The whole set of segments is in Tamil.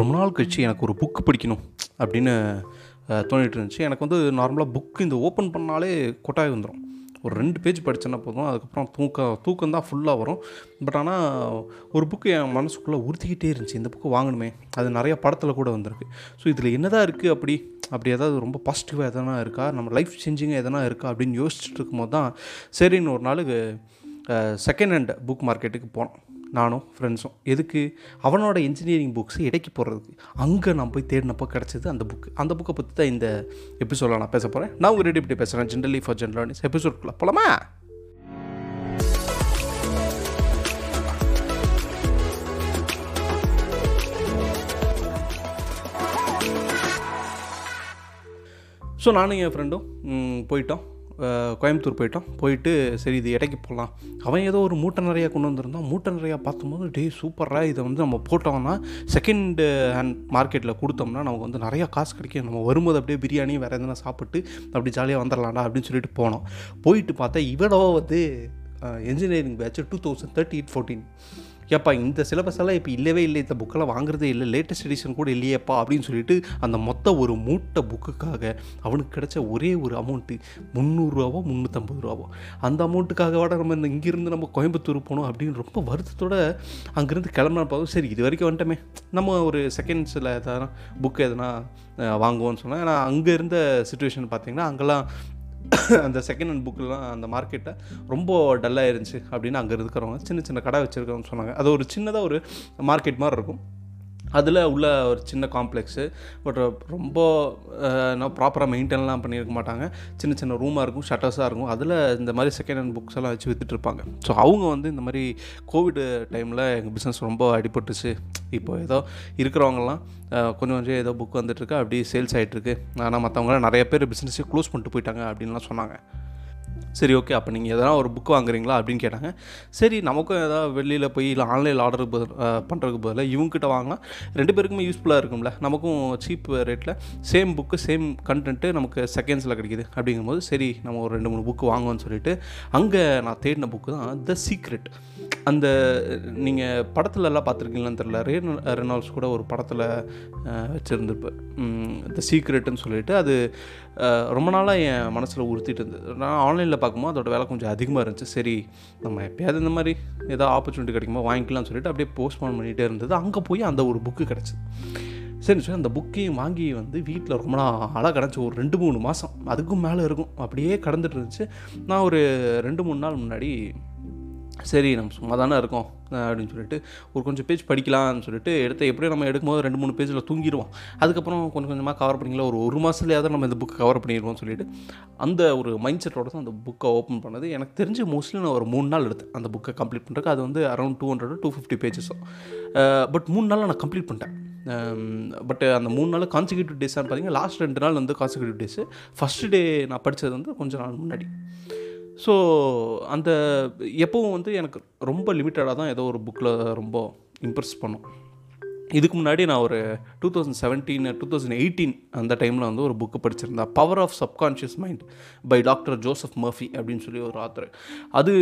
ரொம்ப நாள் கழிச்சு எனக்கு ஒரு புக்கு படிக்கணும் அப்படின்னு தோணிகிட்டு தோணிட்டு இருந்துச்சு. எனக்கு வந்து நார்மலாக புக்கு இந்த ஓப்பன் பண்ணாலே கொட்டாய் வந்துடும் ஒரு ரெண்டு பேஜ் படித்தேன்னா போதும். அதுக்கப்புறம் தூக்கம் தூக்கம் தான் ஃபுல்லாக வரும். பட் ஆனால் ஒரு புக்கு என் மனசுக்குள்ளே உறுத்திக்கிட்டே இருந்துச்சு. இந்த புக்கு வாங்கணுமே. அது நிறையா படத்தில் கூட வந்திருக்கு. ஸோ இதில் என்னதான் இருக்குது அப்படி? அப்படி ஏதாவது ரொம்ப பாசிட்டிவாக எதனா இருக்கா? நம்ம லைஃப் சேஞ்சிங்காக எதனா இருக்கா? அப்படின்னு யோசிச்சுட்டு இருக்கும்போது தான் சரின்னு ஒரு நாளுக்கு செகண்ட் ஹேண்ட் புக் மார்க்கெட்டுக்கு போனோம். நானும் ஃப்ரெண்ட்ஸும் எதுக்கு? அவனோட இன்ஜினியரிங் புக்ஸ் இடைக்கு போடுறதுக்கு அங்கே நான் போய் தேடினப்போ கிடச்சது அந்த புக்கு அந்த புக்கை பற்றி தான் இந்த எபிசோடில் நான் பேச போகிறேன் நான் உங்கள் ரெடி இப்படி பேசுகிறேன் ஜென்ரலி ஃபார் ஜென்ரல் எபிசோட்குள்ளே போலாமா? ஸோ நானும் என் ஃப்ரெண்டும் போயிட்டோம். கோயம்புத்தூர் போயிட்டோம். போயிட்டு சரி இது இடைக்கு போகலாம் அவன் ஏதோ ஒரு மூட்டை நிறையா கொண்டு வந்திருந்தான். மூட்டை நிறையா பார்த்தும்போது டே சூப்பராக இதை வந்து நம்ம போட்டோம்னா செகண்டு ஹேண்ட் மார்க்கெட்டில் கொடுத்தோம்னா நமக்கு வந்து நிறையா காசு கிடைக்கும். நம்ம வரும்போது அப்படியே பிரியாணி வேறு எதனா சாப்பிட்டு அப்படி ஜாலியாக வந்துடலாம்டா அப்படின்னு சொல்லிட்டு போனோம். போயிட்டு பார்த்தா இவனோ வந்து engineering batch two thousand thirty eight fourteen ஏப்பா இந்த சிலபஸ் எல்லாம் இப்போ இல்லவே இல்லை. இந்த புக்கெல்லாம் வாங்குறதே இல்லை. லேட்டஸ்ட் எடிஷன் கூட இல்லையேப்பா அப்படின்னு சொல்லிட்டு அந்த மொத்த ஒரு மூட்டை புக்குக்காக அவனுக்கு கிடைச்ச ஒரே ஒரு அமௌண்ட்டு முந்நூறுரூவாவோ முந்நூற்றம்பது ரூபாவோ. அந்த அமௌண்ட்டுக்காக வாட நம்ம இந்த இங்கேருந்து நம்ம கோயம்புத்தூர் போகணும் அப்படின்னு ரொம்ப வருத்தத்தோட அங்கேருந்து கிளம்புனா சரி இது வரைக்கும் வந்துட்டோமே. நம்ம ஒரு செகண்ட்ஸில் எதனா புக் எதனா வாங்குவோம்னு சொன்னால் ஏன்னா அங்கே இருந்த சுச்சுவேஷன் பார்த்தீங்கன்னா அங்கெல்லாம் அந்த செகண்ட் ஹேண்ட் புக்கெலாம் அந்த மார்க்கெட்டை ரொம்ப டல்லாக இருந்துச்சு அப்படின்னு அங்கே இருக்கிறவங்க சின்ன சின்ன கடை வச்சுருக்கவங்க சொன்னாங்க. அது ஒரு சின்னதாக ஒரு மார்க்கெட் மாதிரி இருக்கும். அதில் உள்ள ஒரு சின்ன காம்ப்ளெக்ஸு பட் ரொம்ப ப்ராப்பராக மெயின்டைன்லாம் பண்ணியிருக்க மாட்டாங்க. சின்ன சின்ன ரூமாக இருக்கும் ஷட்டர்ஸாக இருக்கும். அதில் இந்த மாதிரி செகண்ட் ஹேண்ட் புக்ஸ் எல்லாம் வச்சு விற்றுட்ருப்பாங்க ஸோ அவங்க வந்து இந்த மாதிரி கோவிட் டைமில் எங்கள் பிஸ்னஸ் ரொம்ப அடிபட்டுச்சு. இப்போ ஏதோ இருக்கிறவங்கலாம் கொஞ்சம் கொஞ்சம் ஏதோ புக் வந்துட்டுருக்கு அப்படியே சேல்ஸ் ஆகிட்டுருக்கு ஆனால் மற்றவங்களாம் நிறைய பேர் பிஸ்னஸே க்ளோஸ் பண்ணிட்டு போயிட்டாங்க அப்படின்லாம் சொன்னாங்க. சரி ஓகே அப்போ நீங்கள் எதனா ஒரு புக் வாங்குறீங்களா அப்படின்னு கேட்டாங்க. சரி நமக்கும் ஏதாவது வெளியில் போய் இல்லை ஆன்லைனில் ஆர்டர் பண்ணுறதுக்கு பதிலாக இவங்ககிட்ட வாங்கினா ரெண்டு பேருக்குமே யூஸ்ஃபுல்லாக இருக்கும்ல. நமக்கும் சீப் ரேட்டில் சேம் புக்கு சேம் கண்டென்ட்டு நமக்கு செகண்ட்ஸில் கிடைக்குது. அப்படிங்கும்போது சரி நம்ம ஒரு ரெண்டு மூணு புக்கு வாங்குவோம்னு சொல்லிட்டு அங்கே நான் தேடின புக்கு தான் த சீக்ரெட் அந்த நீங்கள் படத்துல எல்லாம் பார்த்துருக்கீங்களான்னு தெரில ரே ரெனால்ஸ் கூட ஒரு படத்தில் வச்சுருந்துருப்பேன் த சீக்ரெட்டுன்னு சொல்லிட்டு அது ரொம்ப நாளாக என் மனசில் உறுத்திட்டு இருந்தது. நான் ஆன்லைனில் பார்க்கும்போது அதோட விலை கொஞ்சம் அதிகமாக இருந்துச்சு. சரி நம்ம எப்பயாவது இந்த மாதிரி ஏதோ ஆப்பர்ச்சுனிட்டி கிடைக்குமோ வாங்கிக்கலாம்னு சொல்லிட்டு அப்படியே போஸ்ட்போன் பண்ணிகிட்டே இருந்தது. அங்கே போய் அந்த ஒரு புக்கு கிடச்சிது. சரி சரி அந்த புக்கையும் வாங்கி வந்து வீட்டில் ரொம்ப நாளாக கிடச்சி ஒரு ரெண்டு மூணு மாதம் அதுக்கும் மேலே இருக்கும். அப்படியே கடந்துட்டு இருந்துச்சு. நான் ஒரு ரெண்டு மூணு நாள் முன்னாடி சரி நம்ம சும்மா தானே இருக்கோம் அப்படின்னு சொல்லிட்டு ஒரு கொஞ்சம் பேஜ் படிக்கலாம்னு சொல்லிட்டு எடுத்து எப்படியும் நம்ம எடுக்கும்போது ரெண்டு மூணு பேஜில் தூங்கிடுவோம் அதுக்கப்புறம் கொஞ்சம் கொஞ்சமாக கவர் பண்ணிக்கலாம். ஒரு ஒரு மாதத்துலையாவது நம்ம இந்த புக்கை கவர் பண்ணிடுவோம்னு சொல்லிட்டு அந்த ஒரு மைண்ட் செட்டோட தான் அந்த புக்கை ஓப்பன் பண்ணது. எனக்கு தெரிஞ்சு மோஸ்ட்லி நான் ஒரு மூணு நாள் எடுத்தேன் அந்த புக்கை கம்ப்ளீட் பண்ணுறதுக்கு அது வந்து around two hundred two fifty பேஜஸும் but மூணு நாளில் நான் கம்ப்ளீட் பண்ணிட்டேன். பட் அந்த மூணு நாள் கான்சிக்யூட்டிவ் டேஸான்னு பார்த்தீங்கன்னா லாஸ்ட் ரெண்டு நாள் வந்து கான்சிக்யூட்டிவ் டேஸு ஃபஸ்ட்டு டே நான் படித்தது வந்து கொஞ்சம் நாள் முன்னாடி. ஸோ அந்த எப்பவும் வந்து எனக்கு ரொம்ப லிமிட்டடாக தான் ஏதோ ஒரு புக்கில் ரொம்ப இம்ப்ரெஸ் பண்ணும். இதுக்கு முன்னாடி நான் ஒரு two thousand seventeen two thousand eighteen அந்த டைமில் வந்து ஒரு book படிச்சிருந்தேன். Power of subconscious mind by doctor Joseph Murphy அப்படின்னு சொல்லி ஒரு ஆத்தர் அது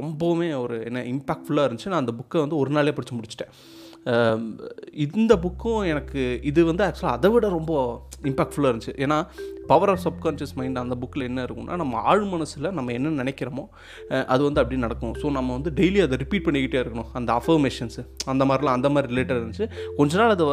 ரொம்பவுமே ஒரு என்ன இம்பாக்ட்ஃபுல்லாக இருந்துச்சு. நான் அந்த புக்கை வந்து ஒரு நாளே படித்து முடிச்சிட்டேன். இந்த புக்கும் எனக்கு இது வந்து ஆக்சுவலாக அதை விட ரொம்ப இம்பாக்ட்ஃபுல்லாக இருந்துச்சு. ஏன்னா பவர் ஆஃப் சப்கான்ஷியஸ் மைண்ட் அந்த புக்கில் என்ன இருக்கும்னா நம்ம ஆழ் மனசில் நம்ம என்ன நினைக்கிறோமோ அது வந்து அப்படி நடக்கும். ஸோ நம்ம வந்து டெய்லி அதை ரிப்பீட் பண்ணிக்கிட்டே இருக்கணும். அந்த அஃபர்மேஷன்ஸு அந்த மாதிரிலாம் அந்த மாதிரி ரிலேட்டட் இருந்துச்சு. கொஞ்ச நாள் அதை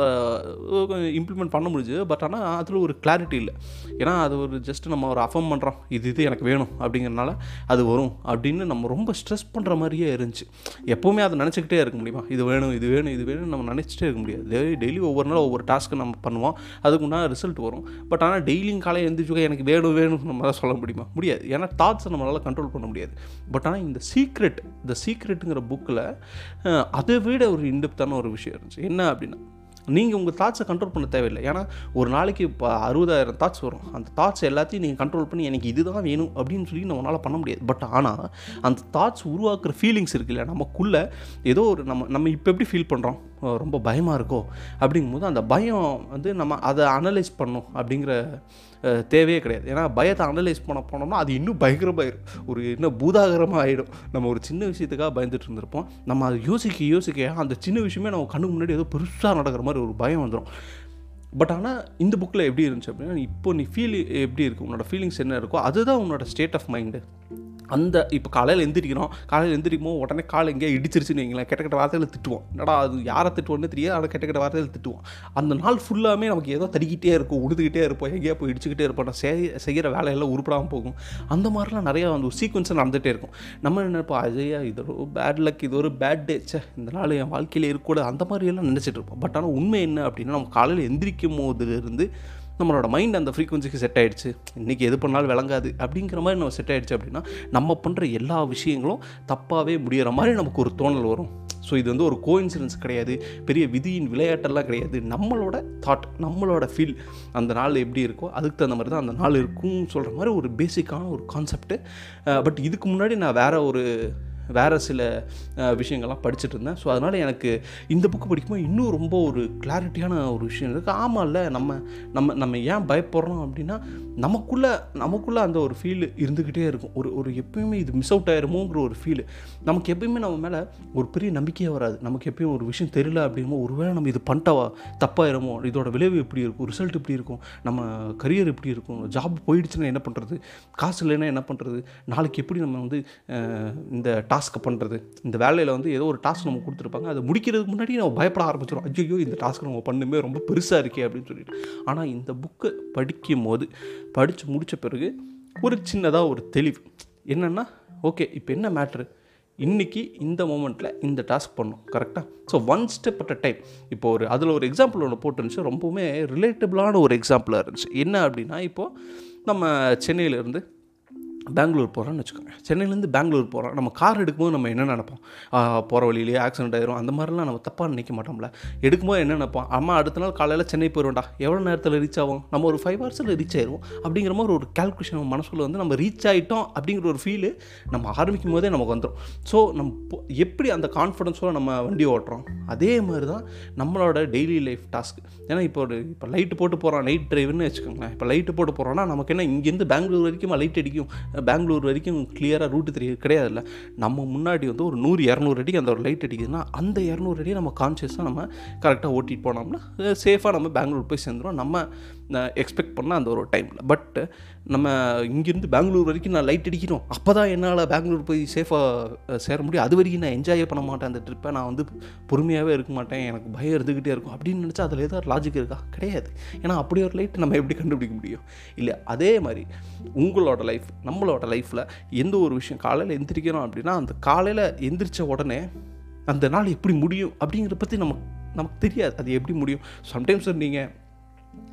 இம்ப்ளிமெண்ட் பண்ண முடிஞ்சுது. பட் ஆனால் அதில் ஒரு கிளாரிட்டி இல்லை. ஏன்னா அது ஒரு ஜஸ்ட் நம்ம ஒரு அஃபர்ம் பண்ணுறோம் இது இது எனக்கு வேணும் அப்படிங்கிறனால அது வரும் அப்படின்னு நம்ம ரொம்ப ஸ்ட்ரெஸ் பண்ணுற மாதிரியே இருந்துச்சு. எப்போவுமே அதை நினச்சிக்கிட்டே இருக்க முடியுமா? இது வேணும் இது வேணும் இது வேணும். நம்ம நினச்சிட்டே இருக்க முடியாது. டெய்லி டெய்லி ஒவ்வொரு நாள் ஒவ்வொரு டாஸ்க்கு நம்ம பண்ணுவோம். அதுக்கு உண்டான ரிசல்ட் வரும். பட் ஆனால் டெய்லியும் காலையில் எழுந்திரிச்சு எனக்கு வேணும் வேணும்னு நம்மளால் சொல்ல முடியுமா? முடியாது. ஏன்னா தாட்ஸை நம்மளால் கண்ட்ரோல் பண்ண முடியாது. பட் ஆனால் இந்த சீக்ரெட் இந்த சீக்ரெட்டுங்கிற புக்கில் அதை விட ஒரு இன்டெப்த்தான ஒரு விஷயம் இருந்துச்சு. என்ன அப்படின்னா நீங்கள் உங்கள் தாட்ஸை கண்ட்ரோல் பண்ண தேவையில்லை. ஏன்னா ஒரு நாளைக்கு இப்போ அறுபதாயிரம் தாட்ஸ் வரும். அந்த தாட்ஸ் எல்லாத்தையும் நீங்கள் கண்ட்ரோல் பண்ணி எனக்கு இதுதான் வேணும் அப்படின்னு சொல்லி நம்மளால் பண்ண முடியாது. பட் ஆனால் அந்த தாட்ஸ் உருவாக்குற ஃபீலிங்ஸ் இருக்குல்ல நமக்குள்ளே ஏதோ ஒரு நம்ம நம்ம இப்போ எப்படி ஃபீல் பண்ணுறோம் ரொம்ப பயமாக இருக்கோ அப்படிங்கும்போது அந்த பயம் வந்து நம்ம அதை அனலைஸ் பண்ணும் அப்படிங்கிற தேவையே கிடையாது. ஏன்னா பயத்தை அனலைஸ் பண்ண போனோம்னா அது இன்னும் பயங்கரமாயிடும் ஒரு இன்னும் பூதாகரமாக ஆகிடும் நம்ம ஒரு சின்ன விஷயத்துக்காக பயந்துட்டு இருந்திருப்போம். நம்ம அதை யோசிக்க யோசிக்க அந்த சின்ன விஷயமே நம்ம கண்ணுக்கு முன்னாடி ஏதோ பெருசாக நடக்கிற மாதிரி ஒரு பயம் வந்துடும் பட் ஆனால் இந்த புக்கில் எப்படி இருந்துச்சு அப்படின்னா இப்போ நீ ஃபீல் எப்படி இருக்குது உன்னோட ஃபீலிங்ஸ் என்ன இருக்கோ அதுதான் உன்னோட ஸ்டேட் ஆஃப் மைண்டு அந்த இப்போ காலையில் எந்திரிக்கிறோம். காலையில் எந்திரிக்கும் உடனே கால் எங்கேயா இடிச்சிருச்சுன்னு வைங்களேன். கெட்ட கெட்ட வார்த்தையில் திட்டுவோம். என்னடா அது யாரை திட்டுவோன்னு தெரியாது ஆனால் கெட்ட கெட்ட வார்த்தையில் திட்டுவோம். அந்த நாள் ஃபுல்லாமே நமக்கு ஏதோ தடிக்கிட்டே இருக்கும் உழுதுகிட்டே இருப்போம் எங்கேயா போய் இடிச்சுக்கிட்டே இருப்போம். நான் செய்ய செய்கிற வேலையெல்லாம் உருப்படாமல் போகும். அந்த மாதிரிலாம் நிறையா அந்த ஒரு சீக்வன்ஸாக நடந்துகிட்டே இருக்கும். நம்ம நினைப்போம் அஜயா இது ஒரு பேட் லக் இது ஒரு பேட் டே சே இந்த நாள் என் வாழ்க்கையில் இருக்கக்கூடாது. அந்த மாதிரியெல்லாம் நினச்சிட்டு இருப்போம். பட் ஆனால் உண்மை என்ன அப்படின்னா நம்ம காலையில் எந்திரிக்கும் போதுலேருந்து நம்மளோட மைண்ட் அந்த ஃப்ரீக்குவன்சிக்கு செட் ஆகிடுச்சு இன்றைக்கி எது பண்ணாலும் விளங்காது. அப்படிங்கிற மாதிரி நம்ம செட் ஆகிடுச்சு அப்படின்னா நம்ம பண்ணுற எல்லா விஷயங்களும் தப்பாகவே முடியிற மாதிரி நமக்கு ஒரு தோணல் வரும். ஸோ இது வந்து ஒரு கோ இன்சூரன்ஸ் கிடையாது. பெரிய விதியின் விளையாட்டெல்லாம் கிடையாது. நம்மளோட தாட் நம்மளோட ஃபீல் அந்த நாள் எப்படி இருக்கோ அதுக்கு தகுந்த மாதிரி தான் அந்த நாள் இருக்கும்னு சொல்கிற மாதிரி ஒரு பேசிக்கான ஒரு கான்செப்ட்டு பட் இதுக்கு முன்னாடி நான் வேறு ஒரு வேறு சில விஷயங்கள்லாம் படிச்சுட்டு இருந்தேன் ஸோ அதனால் எனக்கு இந்த புக்கு படிக்கும்போது இன்னும் ரொம்ப ஒரு கிளாரிட்டியான ஒரு விஷயம் இருக்குது ஆமாம் இல்லை நம்ம நம்ம நம்ம ஏன் பயப்படுறோம் அப்படின்னா நமக்குள்ளே நமக்குள்ளே அந்த ஒரு ஃபீல் இருந்துக்கிட்டே இருக்கும். ஒரு ஒரு எப்பயுமே இது மிஸ் அவுட் ஆயிருமோங்கிற ஒரு ஃபீல் நமக்கு எப்பயுமே நம்ம மேலே ஒரு பெரிய நம்பிக்கையே வராது. நமக்கு எப்பயும் ஒரு விஷயம் தெரியல அப்படிமோ ஒருவேளை நம்ம இது பண்ணிட்டவா தப்பாயிருமோ இதோட விளைவு எப்படி இருக்கும் ரிசல்ட் எப்படி இருக்கும் நம்ம கரியர் எப்படி இருக்கும் ஜாப் போயிடுச்சுன்னா என்ன பண்ணுறது காசு இல்லைன்னா என்ன பண்ணுறது நாளைக்கு எப்படி நம்ம வந்து இந்த டாஸ்க் டாஸ்க் பண்ணுறது இந்த வேலையில் வந்து ஏதோ ஒரு டாஸ்க் நம்ம கொடுத்துருப்பாங்க. அதை முடிக்கிறதுக்கு முன்னாடி நம்ம பயப்பட ஆரம்பிச்சிடும் ஐயோ இந்த டாஸ்க் நம்ம பண்ணுமே ரொம்ப பெருசாக இருக்கே அப்படின்னு சொல்லிட்டு. ஆனால் இந்த புக்கை படிக்கும் போது படித்து முடித்த பிறகு ஒரு சின்னதாக ஒரு தெளிவு. என்னென்னா ஓகே இப்போ என்ன மேட்ரு இன்றைக்கி இந்த மூமெண்ட்டில் இந்த டாஸ்க் பண்ணும். கரெக்டாக so one step at a time இப்போ ஒரு அதில் ஒரு எக்ஸாம்பிள் ஒன்று போட்டுருந்துச்சு. ரொம்பவுமே ரிலேட்டபிளான ஒரு எக்ஸாம்பிளாக இருந்துச்சு. என்ன அப்படின்னா இப்போது நம்ம சென்னையிலேருந்து பெங்களூர் போகிறோன்னு வச்சுக்கோங்க. சென்னையிலேருந்து பெங்களூர் போகிறோம் நம்ம கார் எடுக்கும்போது நம்ம என்ன நினப்போம்? போகிற வழியிலேயே ஆக்சிடென்ட் ஆயிரும். அந்த மாதிரிலாம் நம்ம தப்பாக நினைக்க மாட்டோம்ல. எடுக்கும்போது என்ன நினைப்போம்? அம்மா அடுத்த நாள் காலையில் சென்னை போயிடும்டா எவ்வளோ நேரத்தில் ரீச் ஆகும்? நம்ம ஒரு ஃபைவ் ஹவர்ஸில் ரீச் ஆயிரும் அப்படிங்கிற மாதிரி ஒரு கால்குலேஷன் நம்ம மனசுக்குள்ள வந்து நம்ம ரீச் ஆகிட்டோம் அப்படிங்கிற ஒரு ஃபீலு நம்ம ஆரம்பிக்கும் போதே நமக்கு வந்துடும் ஸோ நம்ம எப்படி அந்த கான்ஃபிடென்ஸோடு நம்ம வண்டி ஓட்டுறோம்? அதே மாதிரி தான் நம்மளோட டெய்லி லைஃப் டாஸ்க் ஏன்னா இப்போ ஒரு இப்போ லைட்டு போட்டு போகிறோம் நைட் டிரைவ்னு வச்சுக்கோங்களேன். இப்போ லைட்டு போட்டு போகிறோன்னா நமக்கு என்ன? இங்கேருந்து பெங்களூர் வரைக்கும் லைட் அடிக்கும்? பெங்களூர் வரைக்கும் கிளியராக ரூட்டு தெரிய கிடையாதுல்ல. நம்ம முன்னாடி வந்து ஒரு நூறு இரநூறு அடிக்கு அந்த ஒரு லைட் அடிக்குதுன்னா அந்த இரநூறு அடியை நம்ம கான்ஷியஸாக நம்ம கரெக்டாக ஓட்டிகிட்டு போனோம்னா சேஃபாக நம்ம பெங்களூர் போய் சேர்ந்துடும் நம்ம எக்ஸ்பெக்ட் பண்ண அந்த ஒரு டைமில் பட் நம்ம இங்கேருந்து பெங்களூர் வரைக்கும் நான் லைட் அடிக்கணும். அப்போ தான் என்னால் பெங்களூர் போய் சேஃபாக சேர முடியும். அது வரைக்கும் நான் என்ஜாயே பண்ண மாட்டேன் அந்த ட்ரிப்பை நான் வந்து பொறுமையாகவே இருக்க மாட்டேன். எனக்கு பயம் இருந்துக்கிட்டே இருக்கும். அப்படின்னு நினச்சா அதில் ஏதாவது லாஜிக் இருக்கா? கிடையாது. ஏன்னா அப்படி ஒரு லைட் நம்ம எப்படி கண்டுபிடிக்க முடியும்? இல்லை அதே மாதிரி உங்களோட லைஃப் நம்மளோட லைஃப்பில் எந்த ஒரு விஷயம் காலையில் எந்திரிக்கிறோம் அப்படின்னா அந்த காலையில் எந்திரிச்ச உடனே அந்த நாள் எப்படி முடியும் அப்படிங்கிறத பற்றி நமக்கு நமக்கு தெரியாது. அது எப்படி முடியும்? சம்டைம்ஸ் நீங்கள்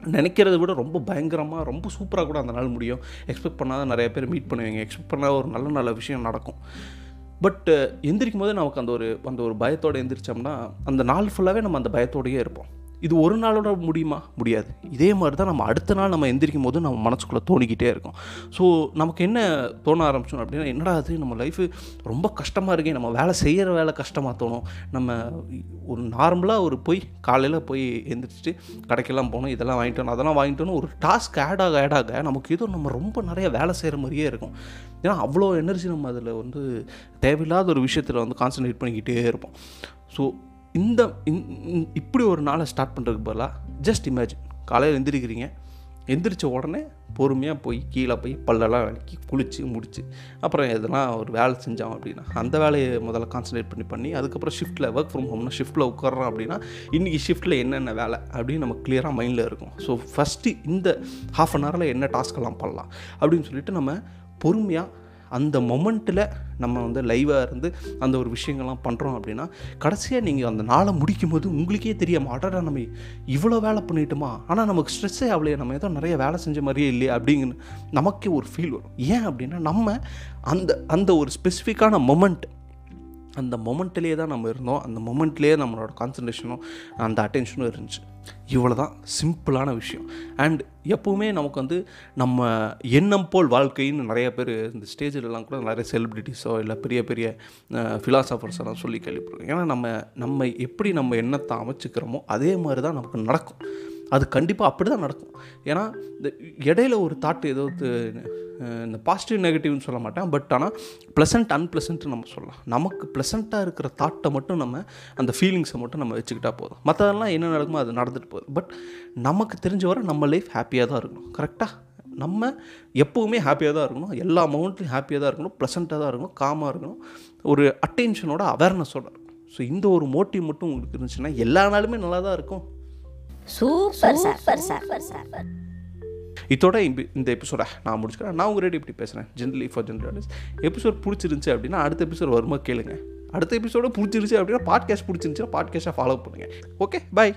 நினைக்கிறத விட ரொம்ப பயங்கரமாக ரொம்ப சூப்பராக கூட அந்த நாள் முடியும். எக்ஸ்பெக்ட் பண்ணாத நிறைய பேர் மீட் பண்ணுவீங்க. எக்ஸ்பெக்ட் பண்ணாத ஒரு நல்ல நல்ல விஷயம் நடக்கும். பட் எந்திரிக்கும் போதே நமக்கு அந்த ஒரு அந்த ஒரு பயத்தோடு எந்திரிச்சோம்னா அந்த நாள் ஃபுல்லாகவே நம்ம அந்த பயத்தோடயே இருப்போம். இது ஒரு நாளோட முடியுமா? முடியாது. இதே மாதிரி தான் நம்ம அடுத்த நாள் நம்ம எந்திரிக்கும் போது நம்ம மனசுக்குள்ளே தோணிக்கிட்டே இருக்கும். ஸோ நமக்கு என்ன தோண ஆரம்பிச்சோம் அப்படின்னா என்னடா அது நம்ம லைஃபு ரொம்ப கஷ்டமாக இருக்கே. நம்ம வேலை செய்கிற வேலை கஷ்டமாக தோணும். நம்ம ஒரு நார்மலாக ஒரு போய் காலையில் போய் எந்திரிச்சிட்டு கடைக்கெல்லாம் போகணும் இதெல்லாம் வாங்கிட்டு வரணும் அதெல்லாம் வாங்கிட்டு வரணும் ஒரு டாஸ்க் ஆட் ஆக ஆட் ஆக நமக்கு ஏதோ நம்ம ரொம்ப நிறைய வேலை செய்கிற மாதிரியே இருக்கும். ஏன்னா அவ்வளோ எனர்ஜி நம்ம அதில் வந்து தேவையில்லாத ஒரு விஷயத்தில் வந்து கான்சன்ட்ரேட் பண்ணிக்கிட்டே இருப்போம். ஸோ இந்த இந்- இப்படி ஒரு நாளை ஸ்டார்ட் பண்ணுறதுக்கு பதிலாக ஜஸ்ட் இமேஜின் காலையில் எந்திரிக்கிறீங்க. எந்திரிச்ச உடனே பொறுமையாக போய் கீழே போய் பல்லெல்லாம் விளக்கி குளித்து முடிச்சு அப்புறம் எதனா ஒரு வேலை செஞ்சோம் அப்படின்னா அந்த வேலையை முதல்ல கான்சன்ட்ரேட் பண்ணி பண்ணி அதுக்கப்புறம் ஷிஃப்ட்டில் ஒர்க் ஃப்ரம் ஹோம்னா ஷிஃப்ட்டில் உட்காறோம் அப்படின்னா இன்றைக்கி ஷிஃப்ட்டில் என்னென்ன வேலை அப்படின்னு நம்ம கிளியராக மைண்டில் இருக்கும். ஸோ ஃபஸ்ட்டு இந்த ஹாஃப் அன் ஹவரில் என்ன டாஸ்க்கெல்லாம் பண்ணலாம் அப்படின்னு சொல்லிட்டு நம்ம பொறுமையாக அந்த மொமெண்ட்டில் நம்ம வந்து லைவாக இருந்து அந்த ஒரு விஷயங்கள்லாம் பண்ணுறோம் அப்படின்னா கடைசியாக நீங்கள் அந்த நாளை முடிக்கும் போது உங்களுக்கே தெரியாமல் அடடா நம்ம இவ்வளோ வேலை பண்ணிட்டோமா? ஆனால் நமக்கு ஸ்ட்ரெஸ்ஸே ஆகலையே நம்ம ஏதோ நிறைய வேலை செஞ்ச மாதிரியே இல்லையே அப்படிங்கிற நமக்கே ஒரு ஃபீல் வரும். ஏன் அப்படின்னா நம்ம அந்த அந்த ஒரு ஸ்பெசிஃபிக்கான மொமெண்ட் அந்த மொமெண்ட்லேயே தான் நம்ம இருந்தோம். அந்த மொமெண்ட்லேயே நம்மளோட கான்சன்ட்ரேஷனும் அந்த அட்டென்ஷனும் இருந்துச்சு. இவ்வளோ தான் சிம்பிளான விஷயம். அண்ட் எப்போவுமே நமக்கு வந்து நம்ம எண்ணம் போல் வாழ்க்கைன்னு நிறைய பேர் இந்த ஸ்டேஜிலலாம் கூட நிறைய செலிப்ரிட்டிஸோ இல்லை பெரிய பெரிய ஃபிலாசபர்ஸ் எல்லாம் சொல்லி கேள்விப்படுறோம் ஏன்னா நம்ம நம்ம எப்படி நம்ம எண்ணத்தை அமைச்சிக்கிறோமோ அதே மாதிரி தான் நமக்கு நடக்கும். அது கண்டிப்பாக அப்படி தான் நடக்கும். ஏன்னா இந்த இடையில ஒரு தாட் ஏதோ இந்த பாசிட்டிவ் நெகட்டிவ்னு சொல்ல மாட்டேன். பட் ஆனால் ப்ளசண்ட் அன்ப்ளசன்ட்டு நம்ம சொல்லலாம். நமக்கு ப்ளசண்ட்டாக இருக்கிற தாட்டை மட்டும் நம்ம அந்த ஃபீலிங்ஸை மட்டும் நம்ம வச்சுக்கிட்டா போதும். மற்றதெல்லாம் என்ன நடக்குமோ அது நடந்துட்டு போகுது. பட் நமக்கு தெரிஞ்ச வரை நம்ம லைஃப் ஹாப்பியாக தான் இருக்கணும். கரெக்டாக நம்ம எப்போவுமே ஹாப்பியாக தான் இருக்கணும். எல்லா மொமெண்ட்லையும் ஹாப்பியாக தான் இருக்கணும். ப்ளசண்ட்டாக தான் இருக்கணும். காமாக இருக்கணும். ஒரு அட்டென்ஷனோட அவேர்னஸோட இருக்கணும் ஸோ இந்த ஒரு மோட்டிவ் மட்டும் உங்களுக்கு இருந்துச்சுன்னா எல்லா நாளுமே நல்லா தான் இருக்கும். சூப்பர் சார் சார் சார் இதோட இந்த- இந்த எபிசோட நான் முடிச்சுக்கிறேன். நான் உங்கள் இப்படி பேசுகிறேன் ஜென்ரலி ஃபார் ஜென்ரல் எபிசோட் பிடிச்சிருந்துச்சு அப்படின்னா அடுத்த எபிசோட் வருமா கேளுங்க. அடுத்த எபிசோட பிடிச்சிருச்சு அப்படின்னா பாட்காஸ்ட் பிடிச்சிருந்துச்சுன்னா பாட்காஸ்ட்டாக ஃபாலோ பண்ணுங்கள் ஓகே பை